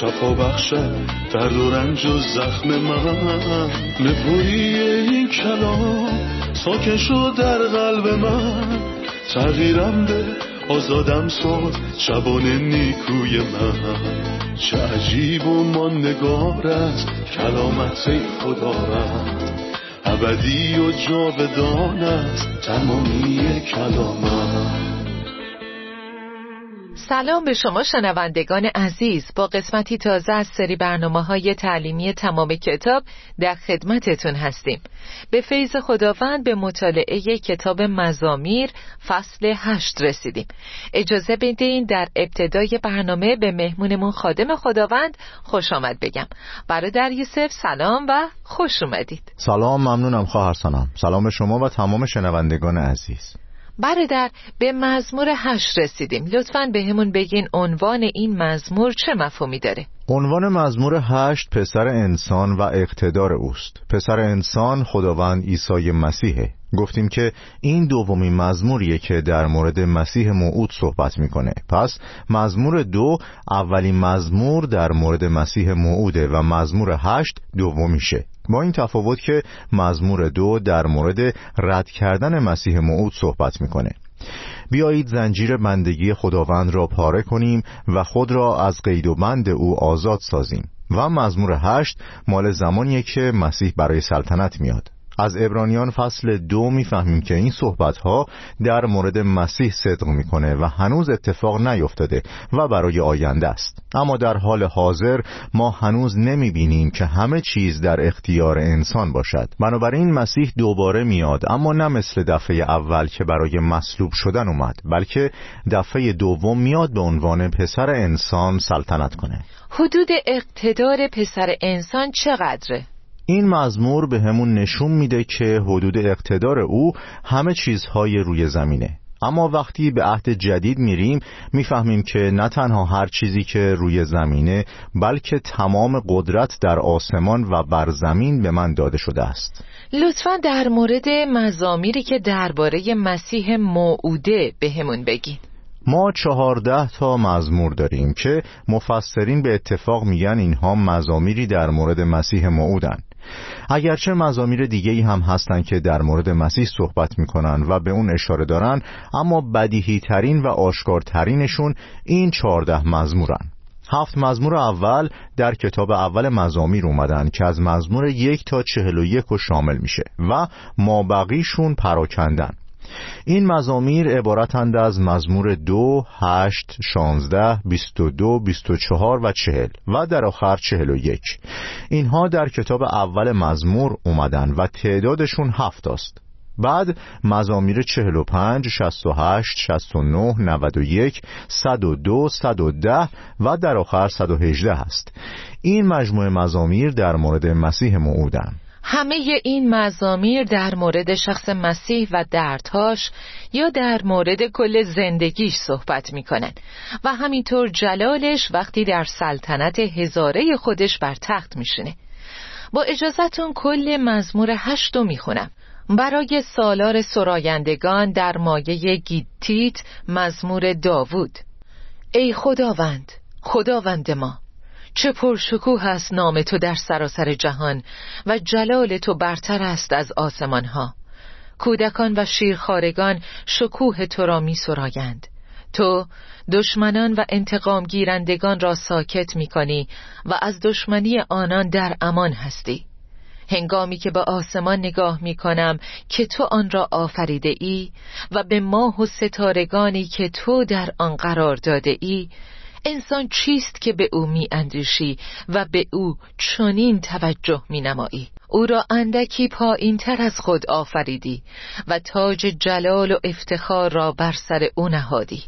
شفا بخشد درد و رنج و زخم من. نپویی این کلام ساکن شد در قلب من. تغییرم به آزادم ساد شبان نیکوی من. چه عجیب و ماندگار است کلامت خدا رد ابدی و جاودان است تمامی کلامت سلام به شما شنوندگان عزیز. با قسمتی تازه از سری برنامه های تعلیمی تمام کتاب در خدمتتون هستیم. به فیض خداوند به مطالعه کتاب مزامیر فصل هشت رسیدیم. اجازه بدین در ابتدای برنامه به مهمونمون خادم خداوند خوش آمد بگم. برادر یوسف سلام و خوش اومدید. سلام ممنونم خواهر سلام به شما و تمام شنوندگان عزیز. برادر به مزمور هشت رسیدیم. لطفا به همون بگین عنوان این مزمور چه مفهومی داره؟ عنوان مزمور هشت پسر انسان و اقتدار اوست. پسر انسان خداوند عیسی مسیحه. گفتیم که این دومین مزموریه که در مورد مسیح موعود صحبت می‌کنه. پس مزمور دو اولین مزمور در مورد مسیح موعوده و مزمور هشت دومیشه. با این تفاوت که مزمور دو در مورد رد کردن مسیح موعود صحبت می‌کنه. بیایید زنجیر بندگی خداوند را پاره کنیم و خود را از قید و بند او آزاد سازیم. و مزمور هشت مال زمانیه که مسیح برای سلطنت میاد. از ابرانیان فصل دو می‌فهمیم که این صحبت ها در مورد مسیح صدق می‌کنه و هنوز اتفاق نیفتاده و برای آینده است. اما در حال حاضر ما هنوز نمی‌بینیم که همه چیز در اختیار انسان باشد. بنابراین مسیح دوباره میاد اما نه مثل دفعه اول که برای مصلوب شدن اومد بلکه دفعه دوم میاد به عنوان پسر انسان سلطنت کنه. حدود اقتدار پسر انسان چقدره؟ این مزمور به همون نشون میده که حدود اقتدار او همه چیزهای روی زمینه. اما وقتی به عهد جدید میریم می‌فهمیم که نه تنها هر چیزی که روی زمینه بلکه تمام قدرت در آسمان و بر زمین به من داده شده است. لطفا در مورد مزامیری که درباره مسیح موعوده به همون بگین. ما چهارده تا مزمور داریم که مفسرین به اتفاق میگن اینها مزامیری در مورد مسیح موعودن. اگرچه مزامیر دیگه هم هستن که در مورد مسیح صحبت می‌کنن و به اون اشاره دارن اما بدیهی ترین و آشکارترینشون این چهارده مزمورن. هفت مزمور اول در کتاب اول مزامیر اومدن که از مزمور یک تا چهل و یک و شامل میشه و مابقیشون پراکندن. این مزامیر عبارتند از مزمور دو، هشت، شانزده، بیست و دو، بیست و چهار و چهل و در آخر چهل و یک. اینها در کتاب اول مزمور اومدن و تعدادشون هفت است. بعد مزامیر چهل و پنج، شست و هشت، شست و نه، نود و یک، صد و دو، صد و ده و در آخر صد و هجده هست این مجموعه مزامیر در مورد مسیح موعودن. همه این مزامیر در مورد شخص مسیح و دردهاش یا در مورد کل زندگیش صحبت می‌کنن و همینطور جلالش وقتی در سلطنت هزاره خودش بر تخت میشینه. با اجازتون کل مزمور هشتو می‌خونم. برای سالار سرایندگان در مایه گیتیت مزمور داوود. ای خداوند خداوند ما چه پرشکوه است نام تو در سراسر جهان و جلال تو برتر است از آسمان ها کودکان و شیرخارگان شکوه تو را می سرایند. تو دشمنان و انتقام گیرندگان را ساکت می کنی و از دشمنی آنان در امان هستی هنگامی که به آسمان نگاه می کنم که تو آن را آفریده ای و به ماه و ستارگانی که تو در آن قرار داده ای انسان چیست که به او می اندیشی و به او چنین توجه می نمایی او را اندکی پایین تر از خود آفریدی و تاج جلال و افتخار را بر سر او نهادی.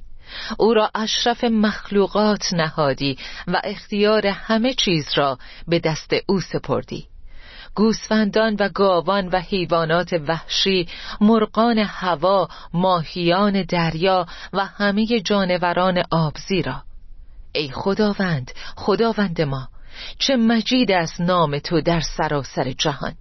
او را اشرف مخلوقات نهادی و اختیار همه چیز را به دست او سپردی. گوسفندان و گاوان و حیوانات وحشی مرغان هوا ماهیان دریا و همه جانوران آبزی را ای خداوند خداوند ما چه مجید از نام تو در سراسر جهان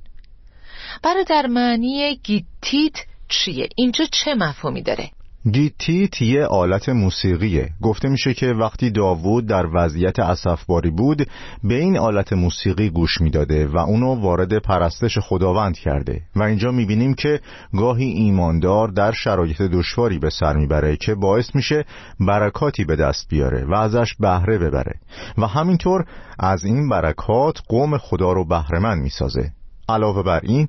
برادر معنی گیتیت چیه؟ اینجا چه مفهومی داره؟ گیتیت یه آلت موسیقیه. گفته میشه که وقتی داوود در وضعیت اصفباری بود به این آلت موسیقی گوش می‌داده و اونو وارد پرستش خداوند کرده. و اینجا می‌بینیم که گاهی ایماندار در شرایط دشواری به سر می‌بره که باعث میشه برکاتی به دست بیاره و ازش بهره ببره. و همینطور از این برکات قوم خدا رو بهرهمند می‌سازه. علاوه بر این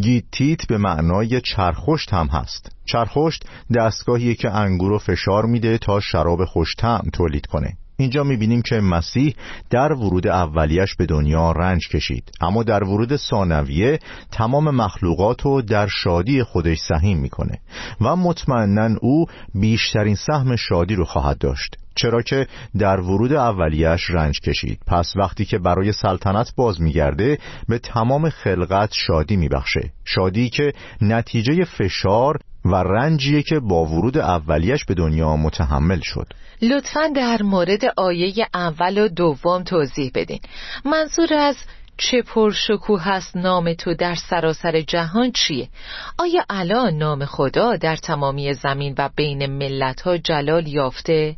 گیتیت به معنای چرخشت هم هست. چرخشت دستگاهیه که انگور رو فشار میده تا شراب خوشتم تولید کنه. اینجا می‌بینیم که مسیح در ورود اولیش به دنیا رنج کشید. اما در ورود ثانویه تمام مخلوقات رو در شادی خودش سهیم می‌کنه و مطمئنا او بیشترین سهم شادی رو خواهد داشت. چرا که در ورود اولیش رنج کشید پس وقتی که برای سلطنت باز میگرده به تمام خلقت شادی میبخشه شادی که نتیجه فشار و رنجیه که با ورود اولیش به دنیا متحمل شد لطفا در مورد آیه اول و دوم توضیح بدین منظور از چه پرشکوه هست نام تو در سراسر جهان چیه؟ آیا الان نام خدا در تمامی زمین و بین ملت ها جلال یافته؟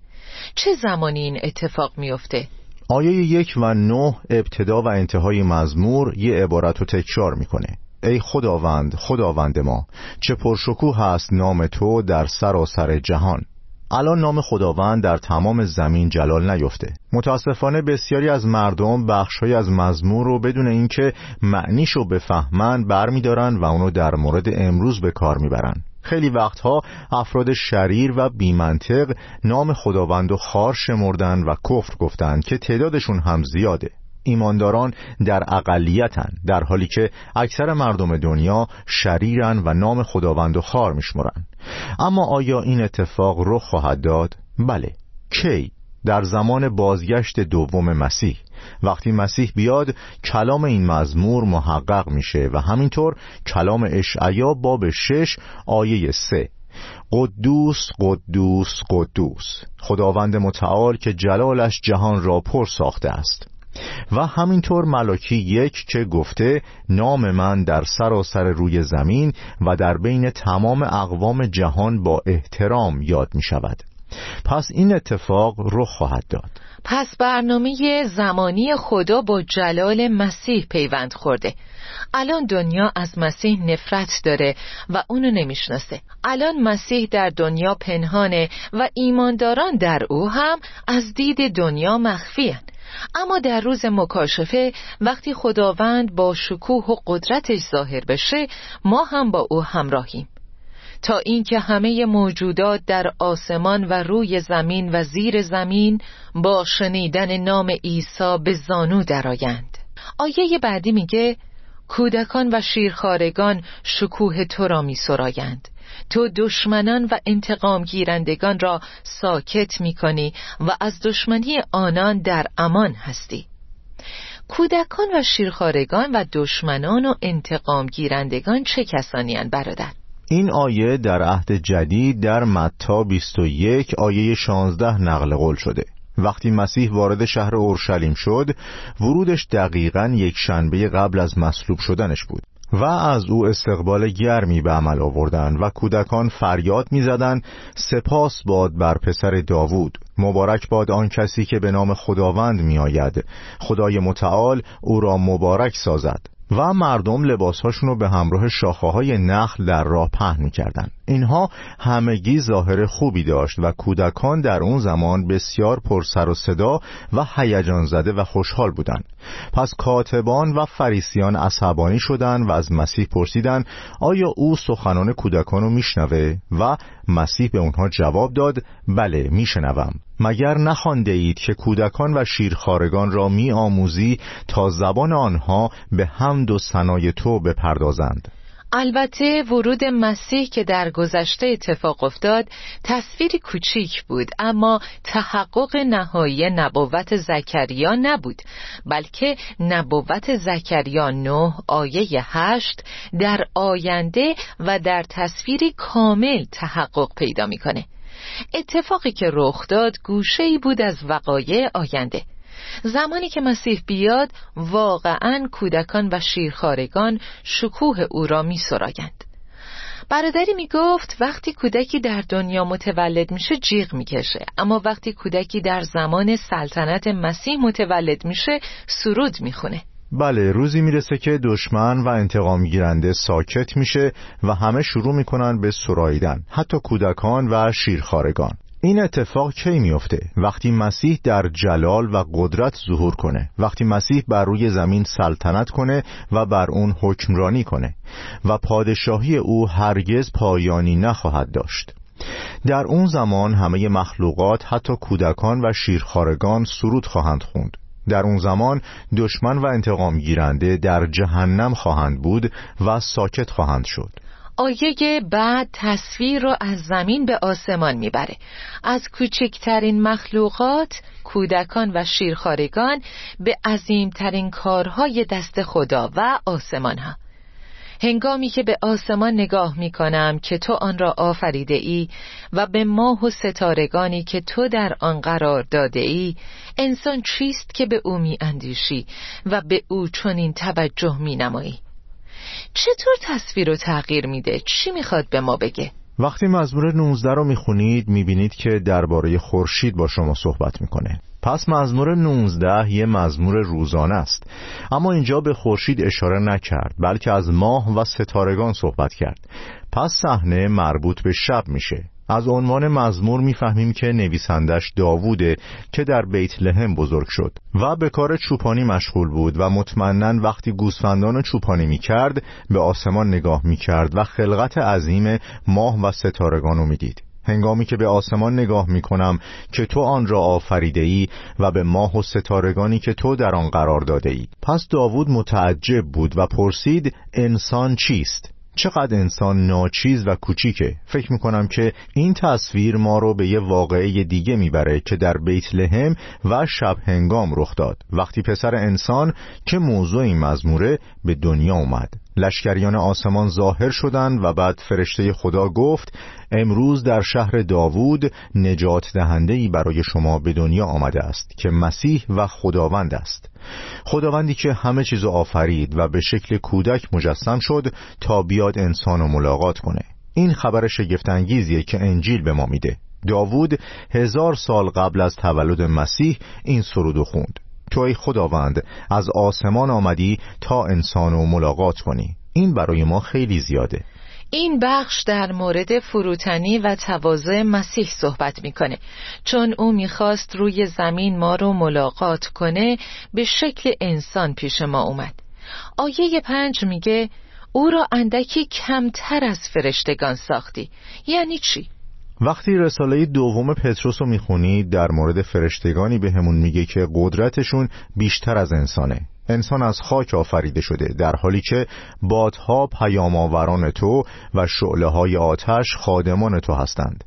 چه زمانی این اتفاق میافته؟ آیه یک و نه ابتدا و انتهای مزمور یه عبارت رو تکرار می‌کنه. ای خداوند خداوند ما چه پرشکوه هست نام تو در سراسر جهان. الان نام خداوند در تمام زمین جلال نیفته. متاسفانه بسیاری از مردم بخشهایی از مزمور رو بدون اینکه معنیش رو بفهمن برمیدارن و اونو در مورد امروز به کار می‌برن. خیلی وقتها افراد شریر و بیمنطق نام خداوند و خار شمردن و کفر گفتند که تعدادشون هم زیاده ایمانداران در اقلیتن در حالی که اکثر مردم دنیا شریرن و نام خداوند و خار میشمرن اما آیا این اتفاق رخ خواهد داد؟ بله کی؟ در زمان بازگشت دوم مسیح. وقتی مسیح بیاد کلام این مزمور محقق میشه و همینطور کلام اشعیا باب شش آیه سه. قدوس قدوس قدوس. خداوند متعال که جلالش جهان را پر ساخته است. و همینطور ملاکی یک که گفته نام من در سراسر روی زمین و در بین تمام اقوام جهان با احترام یاد می شود پس این اتفاق رخ خواهد داد. پس برنامه زمانی خدا با جلال مسیح پیوند خورده. الان دنیا از مسیح نفرت داره و اونو نمی‌شناسه. الان مسیح در دنیا پنهانه و ایمانداران در او هم از دید دنیا مخفیان اما در روز مکاشفه وقتی خداوند با شکوه و قدرتش ظاهر بشه ما هم با او همراهیم. تا اینکه همه موجودات در آسمان و روی زمین و زیر زمین با شنیدن نام عیسی به زانو درآیند. آیه بعدی میگه کودکان و شیرخارگان شکوه تو را می سرایند. تو دشمنان و انتقام گیرندگان را ساکت می کنی و از دشمنی آنان در امان هستی کودکان و شیرخارگان و دشمنان و انتقام گیرندگان چه کسانی هن برادر؟ این آیه در عهد جدید در متا 21 آیه 16 نقل قول شده. وقتی مسیح وارد شهر اورشلیم شد ورودش دقیقا یک شنبه قبل از مصلوب شدنش بود و از او استقبال گرمی به عمل آوردند و کودکان فریاد می‌زدند سپاس باد بر پسر داوود. مبارک باد آن کسی که به نام خداوند میآید. خدای متعال او را مبارک سازد. و مردم لباسهاشون رو به همراه شاخه های نخل در راه پهن می‌کردند. اینها همگی ظاهر خوبی داشت و کودکان در اون زمان بسیار پرسر و صدا و هیجان زده و خوشحال بودند. پس کاتبان و فریسیان عصبانی شدند و از مسیح پرسیدند آیا او سخنان کودکان رو میشنوه؟ و مسیح به اونها جواب داد بله میشنوم. مگر نخوانده اید که کودکان و شیرخارگان را می آموزی تا زبان آنها به حمد و ثنای تو بپردازند؟ البته ورود مسیح که در گذشته اتفاق افتاد تصویری کوچیک بود اما تحقق نهایی نبوت زکریا نبود بلکه نبوت زکریا 9 آیه 8 در آینده و در تصویری کامل تحقق پیدا می‌کنه. اتفاقی که رخ داد گوشه ای بود از وقایع آینده. زمانی که مسیح بیاد واقعا کودکان و شیرخارگان شکوه او را می. برادری می گفت وقتی کودکی در دنیا متولد میشه جیغ می‌کشه. اما وقتی کودکی در زمان سلطنت مسیح متولد میشه سرود می‌خونه. بله روزی می‌رسه که دشمن و انتقام گیرنده ساکت میشه و همه شروع می‌کنن به سراییدن حتی کودکان و شیرخارگان این اتفاق کی میفته؟ وقتی مسیح در جلال و قدرت ظهور کنه وقتی مسیح بر روی زمین سلطنت کنه و بر اون حکمرانی کنه و پادشاهی او هرگز پایانی نخواهد داشت. در اون زمان همه مخلوقات حتی کودکان و شیرخارگان سرود خواهند خوند. در اون زمان دشمن و انتقام گیرنده در جهنم خواهند بود و ساکت خواهند شد. آیه بعد تصویر رو از زمین به آسمان می‌بره. از کوچکترین مخلوقات کودکان و شیرخارگان به عظیمترین کارهای دست خدا و آسمان ها هنگامی که به آسمان نگاه می کنم که تو آن را آفریده ای و به ماه و ستارگانی که تو در آن قرار داده ای انسان چیست که به او می اندیشی و به او چنین توجه می نمایی چطور تصویر رو تغییر میده؟ چی می‌خواد به ما بگه؟ وقتی مزمور 19 رو می‌خونید می‌بینید که درباره خورشید با شما صحبت می‌کنه پس مزمور 19 یه مزمور روزانه است اما اینجا به خورشید اشاره نکرد بلکه از ماه و ستارگان صحبت کرد پس صحنه مربوط به شب میشه از عنوان مزمور می‌فهمیم که نویسندش داووده که در بیت لحم بزرگ شد و به کار چوپانی مشغول بود و مطمئنا وقتی گوسفندان چوپانی می‌کرد به آسمان نگاه می‌کرد و خلقت عظیم ماه و ستارگان رو می‌دید هنگامی که به آسمان نگاه می کنم که تو آن را آفریده ای و به ماه و ستارگانی که تو در آن قرار داده ای پس داوود متعجب بود و پرسید انسان چیست؟ چقدر انسان ناچیز و کوچیکه. فکر می‌کنم که این تصویر ما رو به یه واقعه دیگه می‌بره که در بیت لحم و شب هنگام رخ داد. وقتی پسر انسان که موضوع این مزموره به دنیا اومد. لشکریان آسمان ظاهر شدند و بعد فرشته خدا گفت امروز در شهر داوود نجات دهنده ای برای شما به دنیا آمده است که مسیح و خداوند است. خداوندی که همه چیز آفرید و به شکل کودک مجسم شد تا بیاد انسان و ملاقات کنه. این خبر شگفتانگیزیه که انجیل به ما میده. داوود هزار سال قبل از تولد مسیح این سرود خوند. تو ای خداوند از آسمان آمدی تا انسان و ملاقات کنی. این برای ما خیلی زیاده. این بخش در مورد فروتنی و تواضع مسیح صحبت می‌کنه. چون او می‌خواست روی زمین ما رو ملاقات کنه به شکل انسان پیش ما اومد. آیه پنج میگه او را اندکی کمتر از فرشتگان ساختی. یعنی چی؟ وقتی رساله دوم پتروس رو می‌خونید در مورد فرشتگانی به همون میگه که قدرتشون بیشتر از انسانه. انسان از خاک آفریده شده در حالی که بادها پیام تو و شعله های آتش خادمان تو هستند.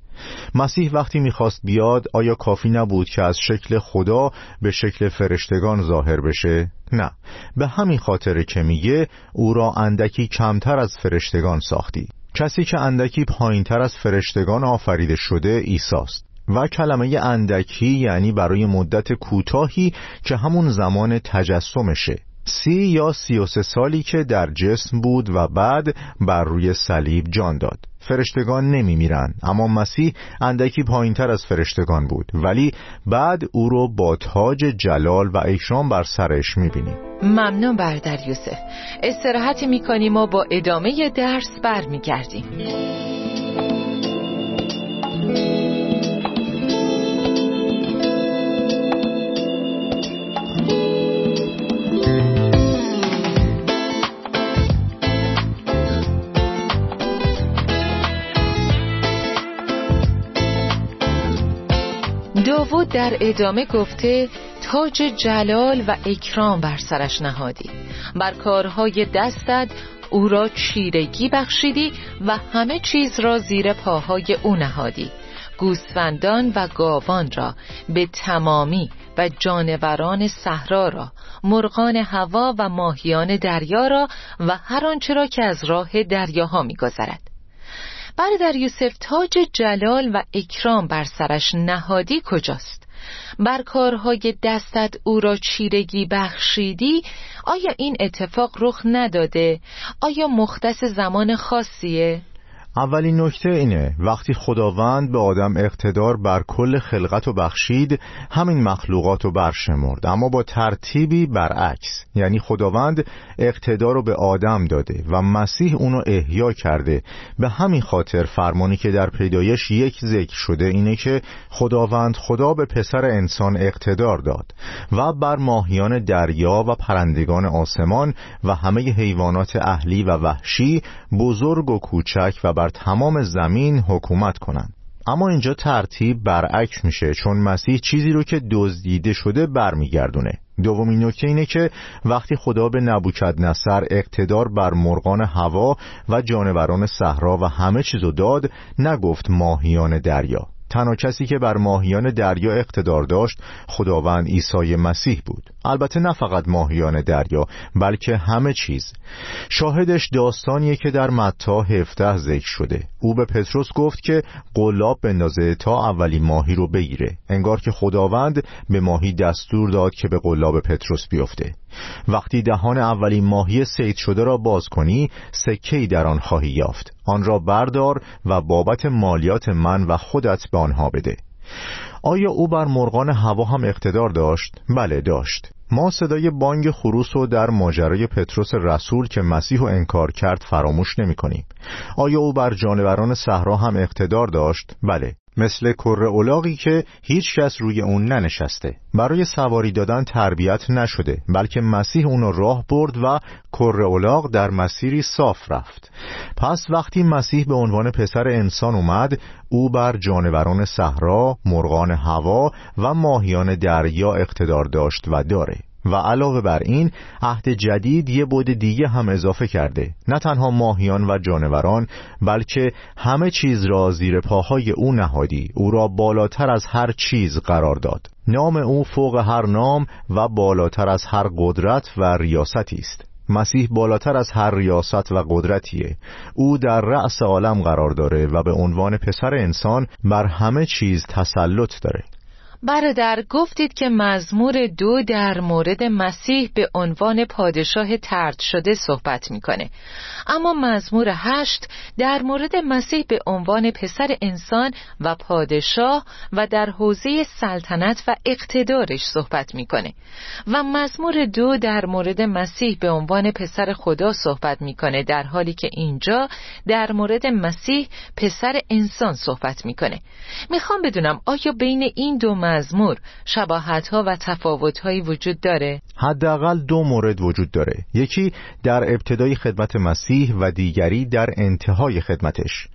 مسیح وقتی می‌خواست بیاد آیا کافی نبود که از شکل خدا به شکل فرشتگان ظاهر بشه؟ نه. به همین خاطر که میگه او را اندکی کمتر از فرشتگان ساختی. کسی که اندکی پایینتر از فرشتگان آفریده شده ایساست و کلمه اندکی یعنی برای مدت کوتاهی که همون زمان تجسمشه. سی یا سی و سه سالی که در جسم بود و بعد بر روی صلیب جان داد. فرشتگان نمی میرن اما مسیح اندکی پایین تر از فرشتگان بود. ولی بعد او رو با تاج جلال و اکرام بر سرش می بینیم. ممنون بردر یوسف استراحتی می کنیم و با ادامه درس برمیگردیم. داوود در ادامه گفته تاج جلال و اکرام بر سرش نهادی. بر کارهای دستت او را چیرگی بخشیدی و همه چیز را زیر پاهای او نهادی. گوسفندان و گاوان را به تمامی و جانوران صحرا را مرغان هوا و ماهیان دریا را و هر آنچه را که از راه دریاها میگذرد. برادر یوسف تاج جلال و اکرام بر سرش نهادی کجاست؟ بر کارهای دستت او را چیرگی بخشیدی؟ آیا این اتفاق رخ نداده؟ آیا مختص زمان خاصیه؟ اولین نکته اینه وقتی خداوند به آدم اقتدار بر کل خلقت و بخشید همین مخلوقات رو برشمرد. اما با ترتیبی برعکس یعنی خداوند اقتدار رو به آدم داده و مسیح اونو احیا کرده. به همین خاطر فرمانی که در پیدایش یک ذکر شده اینه که خداوند خدا به پسر انسان اقتدار داد و بر ماهیان دریا و پرندگان آسمان و همه حیوانات اهلی و وحشی بزرگ و کوچک و بر تمام زمین حکومت کنند. اما اینجا ترتیب برعکس میشه چون مسیح چیزی رو که دزدیده شده برمیگردونه. دومین نکته اینه که وقتی خدا به نبوکد نصر اقتدار بر مرغان هوا و جانوران صحرا و همه چیزو داد نگفت ماهیان دریا. تنها کسی که بر ماهیان دریا اقتدار داشت خداوند عیسی مسیح بود. البته نه فقط ماهیان دریا بلکه همه چیز. شاهدش داستانیه که در متا 17 ذکر شده. او به پتروس گفت که قلاب بندازه تا اولی ماهی رو بگیره. انگار که خداوند به ماهی دستور داد که به قلاب پتروس بیفته. وقتی دهان اولین ماهی سید شده را باز کنی سکهی در آن خواهی یافت. آن را بردار و بابت مالیات من و خودت به آنها بده. آیا او بر مرغان هوا هم اقتدار داشت؟ بله داشت ما صدای بانگ خروس رو در ماجرای پتروس رسول که مسیح و انکار کرد فراموش نمی کنیم. آیا او بر جانوران صحرا هم اقتدار داشت؟ بله مثل کره اولاغی که هیچ کس روی اون ننشسته. برای سواری دادن تربیت نشده بلکه مسیح اونو راه برد و کره اولاغ در مسیری صاف رفت. پس وقتی مسیح به عنوان پسر انسان اومد او بر جانوران صحرا، مرغان هوا و ماهیان دریا اقتدار داشت و داره. و علاوه بر این عهد جدید یه بود دیگه هم اضافه کرده. نه تنها ماهیان و جانوران بلکه همه چیز را زیر پاهای او نهادی. او را بالاتر از هر چیز قرار داد. نام او فوق هر نام و بالاتر از هر قدرت و ریاستی است. مسیح بالاتر از هر ریاست و قدرتیه. او در رأس عالم قرار داره و به عنوان پسر انسان بر همه چیز تسلط داره. برادر گفتید که مزمور دو در مورد مسیح به عنوان پادشاه ترد شده صحبت می‌کنه. اما مزمور هشت در مورد مسیح به عنوان پسر انسان و پادشاه و در حوزه سلطنت و اقتدارش صحبت می‌کنه. و مزمور دو در مورد مسیح به عنوان پسر خدا صحبت می‌کنه در حالی که اینجا در مورد مسیح پسر انسان صحبت می‌کنه. می‌خوام بدونم آیا بین این دو مزمور شباهت ها و تفاوت هایی وجود داره؟ حداقل دو مورد وجود داره. یکی در ابتدای خدمت مسیح و دیگری در انتهای خدمتش.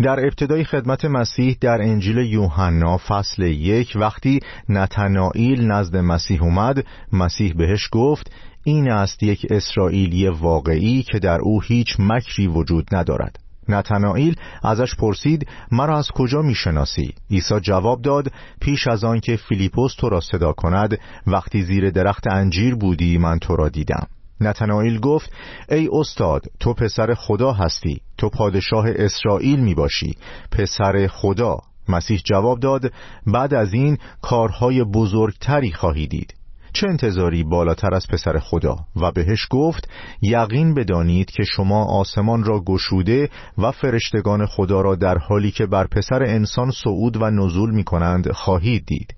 در ابتدای خدمت مسیح در انجیل یوحنا فصل یک وقتی نتنائیل نزد مسیح اومد مسیح بهش گفت این است یک اسرائیلی واقعی که در او هیچ مکری وجود ندارد. نتنائیل ازش پرسید مرا از کجا می‌شناسی؟ عیسی جواب داد پیش از آن که فیلیپوس تو را صدا کند وقتی زیر درخت انجیر بودی من تو را دیدم. نتنائیل گفت ای استاد تو پسر خدا هستی تو پادشاه اسرائیل می باشی پسر خدا. مسیح جواب داد بعد از این کارهای بزرگتری خواهی دید. چه انتظاری بالاتر از پسر خدا و بهش گفت یقین بدانید که شما آسمان را گشوده و فرشتگان خدا را در حالی که بر پسر انسان صعود و نزول می کنند خواهید دید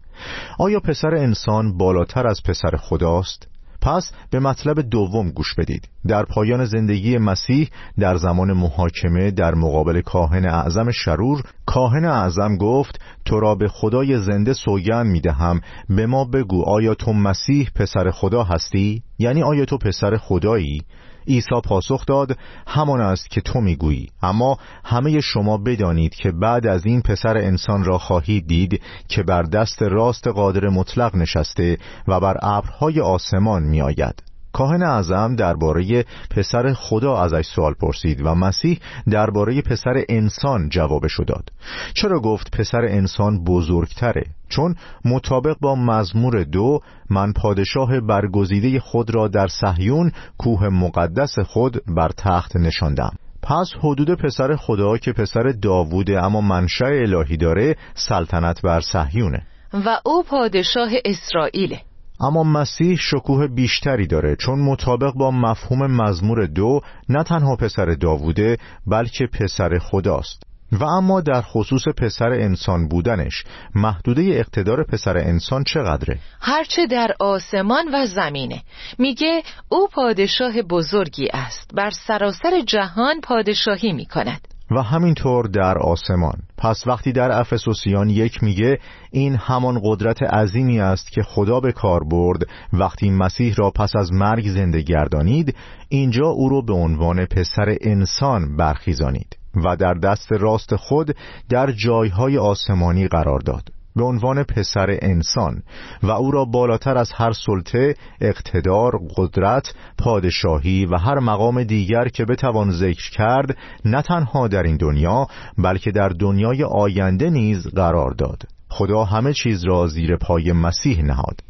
آیا پسر انسان بالاتر از پسر خداست؟ پس به مطلب دوم گوش بدید در پایان زندگی مسیح در زمان محاکمه در مقابل کاهن اعظم شرور کاهن اعظم گفت تو را به خدای زنده سوگن می‌دهم به ما بگو آیا تو مسیح پسر خدا هستی؟ یعنی آیا تو پسر خدایی؟ عیسی پاسخ داد همان است که تو می‌گویی اما همه شما بدانید که بعد از این پسر انسان را خواهید دید که بر دست راست قادر مطلق نشسته و بر ابرهای آسمان میآید. کاهن اعظم درباره پسر خدا ازش سوال پرسید و مسیح درباره پسر انسان جوابشو داد. چرا گفت پسر انسان بزرگتره؟ چون مطابق با مزمور دو من پادشاه برگزیده خود را در صهیون کوه مقدس خود بر تخت نشاندم. پس حدود پسر خدا که پسر داووده اما منشأ الهی داره سلطنت بر صهیونه. و او پادشاه اسرائیله. اما مسیح شکوه بیشتری داره چون مطابق با مفهوم مزمور دو نه تنها پسر داووده بلکه پسر خداست. و اما در خصوص پسر انسان بودنش محدوده اقتدار پسر انسان چقدره؟ هرچه در آسمان و زمینه. میگه او پادشاه بزرگی است بر سراسر جهان پادشاهی می‌کند. و همینطور در آسمان. پس وقتی در افسوسیان یک میگه این همان قدرت عظیمی است که خدا به کار برد وقتی مسیح را پس از مرگ زنده گردانید اینجا او رو به عنوان پسر انسان برخیزانید و در دست راست خود در جایهای آسمانی قرار داد. به عنوان پسر انسان و او را بالاتر از هر سلطه، اقتدار، قدرت، پادشاهی و هر مقام دیگر که بتوان ذکر کرد نه تنها در این دنیا بلکه در دنیای آینده نیز قرار داد. خدا همه چیز را زیر پای مسیح نهاد.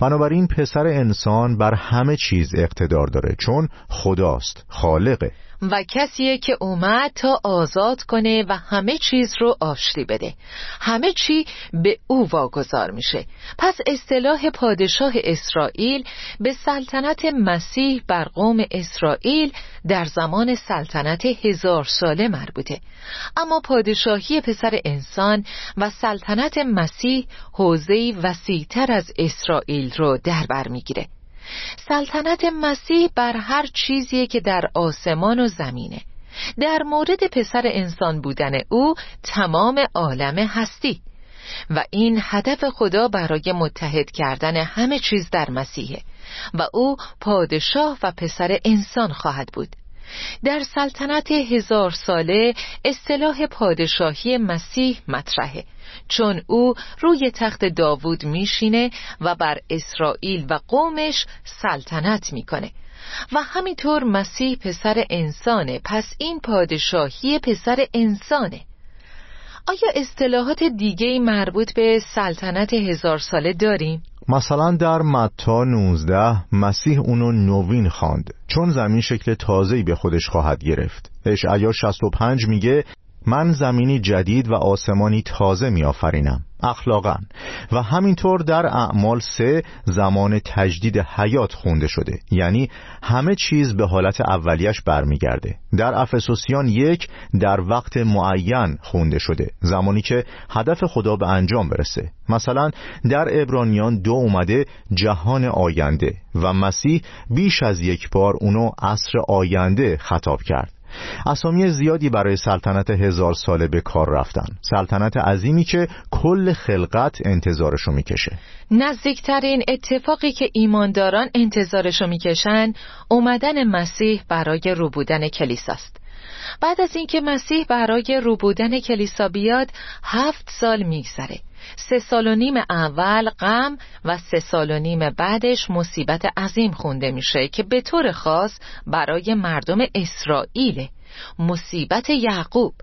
بنابراین پسر انسان بر همه چیز اقتدار داره چون خداست خالقه. و کسیه که اومد تا آزاد کنه و همه چیز رو آشتی بده. همه چی به او واگذار میشه. پس اصطلاح پادشاه اسرائیل به سلطنت مسیح بر قوم اسرائیل در زمان سلطنت هزار ساله مربوطه. اما پادشاهی پسر انسان و سلطنت مسیح حوزه‌ای وسیعتر از اسرائیل رو در بر می‌گیره. سلطنت مسیح بر هر چیزی که در آسمان و زمینه. در مورد پسر انسان بودن او تمام عالم هستی. و این هدف خدا برای متحد کردن همه چیز در مسیحه. و او پادشاه و پسر انسان خواهد بود. در سلطنت هزار ساله اصطلاح پادشاهی مسیح مطرحه. چون او روی تخت داوود میشینه و بر اسرائیل و قومش سلطنت می‌کنه. و همینطور مسیح پسر انسانه پس این پادشاهی پسر انسانه. آیا اصطلاحات دیگه مربوط به سلطنت هزار ساله داریم؟ مثلا در متا 19 مسیح اونو نوین خواند چون زمین شکل تازه‌ای به خودش خواهد گرفت. اشعیا 65 میگه من زمینی جدید و آسمانی تازه میآفرینم اخلاقا. و همینطور در اعمال سه زمان تجدید حیات خونده شده. یعنی همه چیز به حالت اولیش برمیگرده. در افسوسیان یک در وقت معین خونده شده. زمانی که هدف خدا به انجام برسه. مثلا در ابرانیان دو اومده جهان آینده و مسیح بیش از یک بار اونو عصر آینده خطاب کرد. اسامی زیادی برای سلطنت هزار ساله به کار رفتن. سلطنت عظیمی که کل خلقت انتظارشو می‌کشه. نزدیکترین اتفاقی که ایمانداران انتظارشو می‌کشن اومدن مسیح برای روبودن کلیساست بعد از اینکه مسیح برای روبودن کلیسا بیاد هفت سال میگذره. سه سال و نیم اول غم و سه سال و نیم بعدش مصیبت عظیم خونده میشه که به طور خاص برای مردم اسرائیل. مصیبت یعقوب.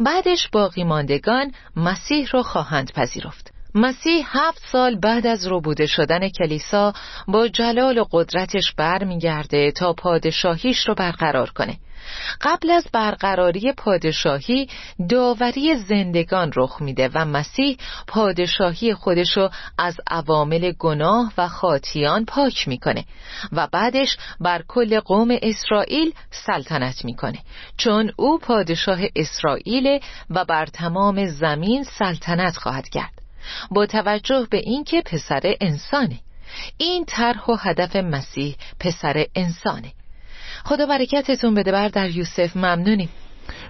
بعدش باقی ماندگان مسیح رو خواهند پذیرفت. مسیح هفت سال بعد از روبوده شدن کلیسا با جلال و قدرتش برمیگرده تا پادشاهیش رو برقرار کنه. قبل از برقراری پادشاهی داوری زندگان رخ میده و مسیح پادشاهی خودشو از عوامل گناه و خاطیان پاک می‌کنه و بعدش بر کل قوم اسرائیل سلطنت می‌کنه. چون او پادشاه اسرائیل و بر تمام زمین سلطنت خواهد کرد. با توجه به اینکه پسر انسانه. این طرح و هدف مسیح پسر انسانه. خدا برکتتون بده بر در یوسف ممنونیم.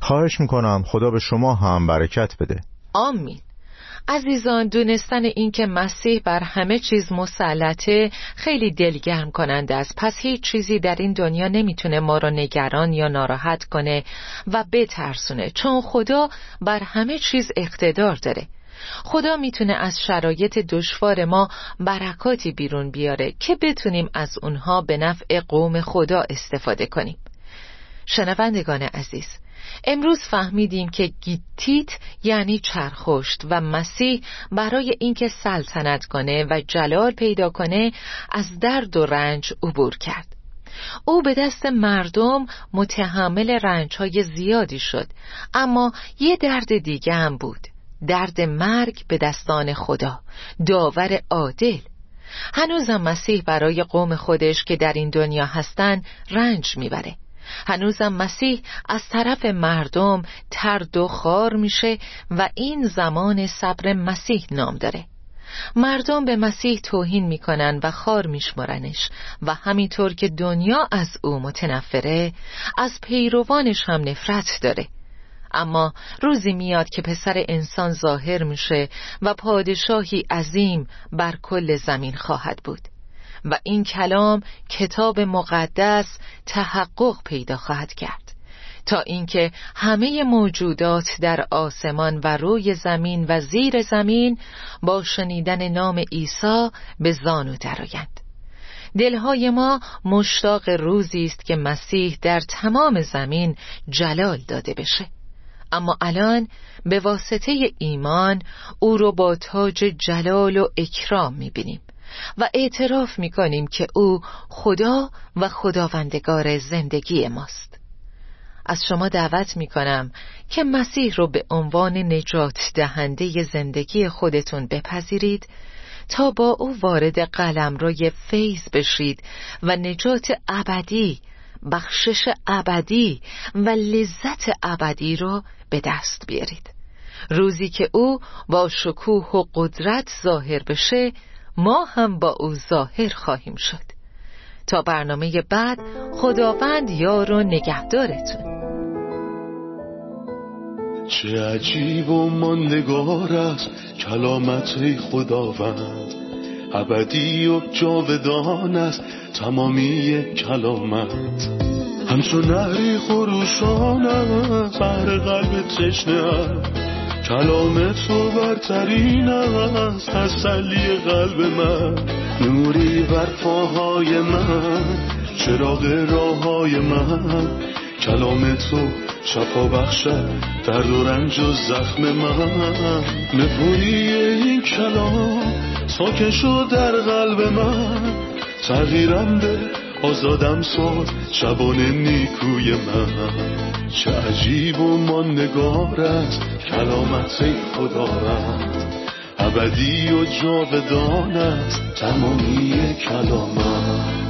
خواهش می‌کنم. خدا به شما هم برکت بده. آمین. عزیزان دونستن اینکه مسیح بر همه چیز مسلطه خیلی دلگرم کننده است. پس هیچ چیزی در این دنیا نمی‌تونه ما را نگران یا ناراحت کنه و بترسونه چون خدا بر همه چیز اقتدار داره. خدا می‌تونه از شرایط دشوار ما برکاتی بیرون بیاره که بتونیم از اونها به نفع قوم خدا استفاده کنیم. شنوندگان عزیز امروز فهمیدیم که گیتیت یعنی چرخشت و مسیح برای اینکه سلطنت کنه و جلال پیدا کنه از درد و رنج عبور کرد. او به دست مردم متحمل رنج های زیادی شد اما یه درد دیگه هم بود. درد مرگ به دستان خدا. داور عادل. هنوزم مسیح برای قوم خودش که در این دنیا هستن رنج می‌بره. هنوزم مسیح از طرف مردم ترد و خار میشه و این زمان صبر مسیح نام داره. مردم به مسیح توهین می‌کنن و خار میشمرنش و همینطور که دنیا از او متنفره از پیروانش هم نفرت داره. اما روزی میاد که پسر انسان ظاهر میشه و پادشاهی عظیم بر کل زمین خواهد بود و این کلام کتاب مقدس تحقق پیدا خواهد کرد تا اینکه همه موجودات در آسمان و روی زمین و زیر زمین با شنیدن نام عیسی به زانو درآیند. دلهای ما مشتاق روزی است که مسیح در تمام زمین جلال داده بشه. اما الان به واسطه ایمان او رو با تاج جلال و اکرام می‌بینیم و اعتراف می‌کنیم که او خدا و خداوندگار زندگی ماست. از شما دعوت می‌کنم که مسیح رو به عنوان نجات دهنده زندگی خودتون بپذیرید تا با او وارد قلم روی فیض بشید و نجات ابدی بخشش ابدی و لذت ابدی را به دست بیارید. روزی که او با شکوه و قدرت ظاهر بشه ما هم با او ظاهر خواهیم شد. تا برنامه بعد خداوند یار و نگهدارتون. چه عجیب و ماندگار است کلامت خداوند. ابدی و جاودان است تمامی کلامت. همچون نهری خروشان است بر قلب تشنه کلام تو برترین است تسلی قلب من. نوری بر پاهای من چراغ راه های من. کلام تو شفا بخشد درد و رنج و زخم من. نپویی این کلام ساکن در قلب من. تغییرم به آزادم ساد شبان نیکوی من. چه عجیب و ماندگار است کلامت رد ابدی و جاودان است تمامی کلامت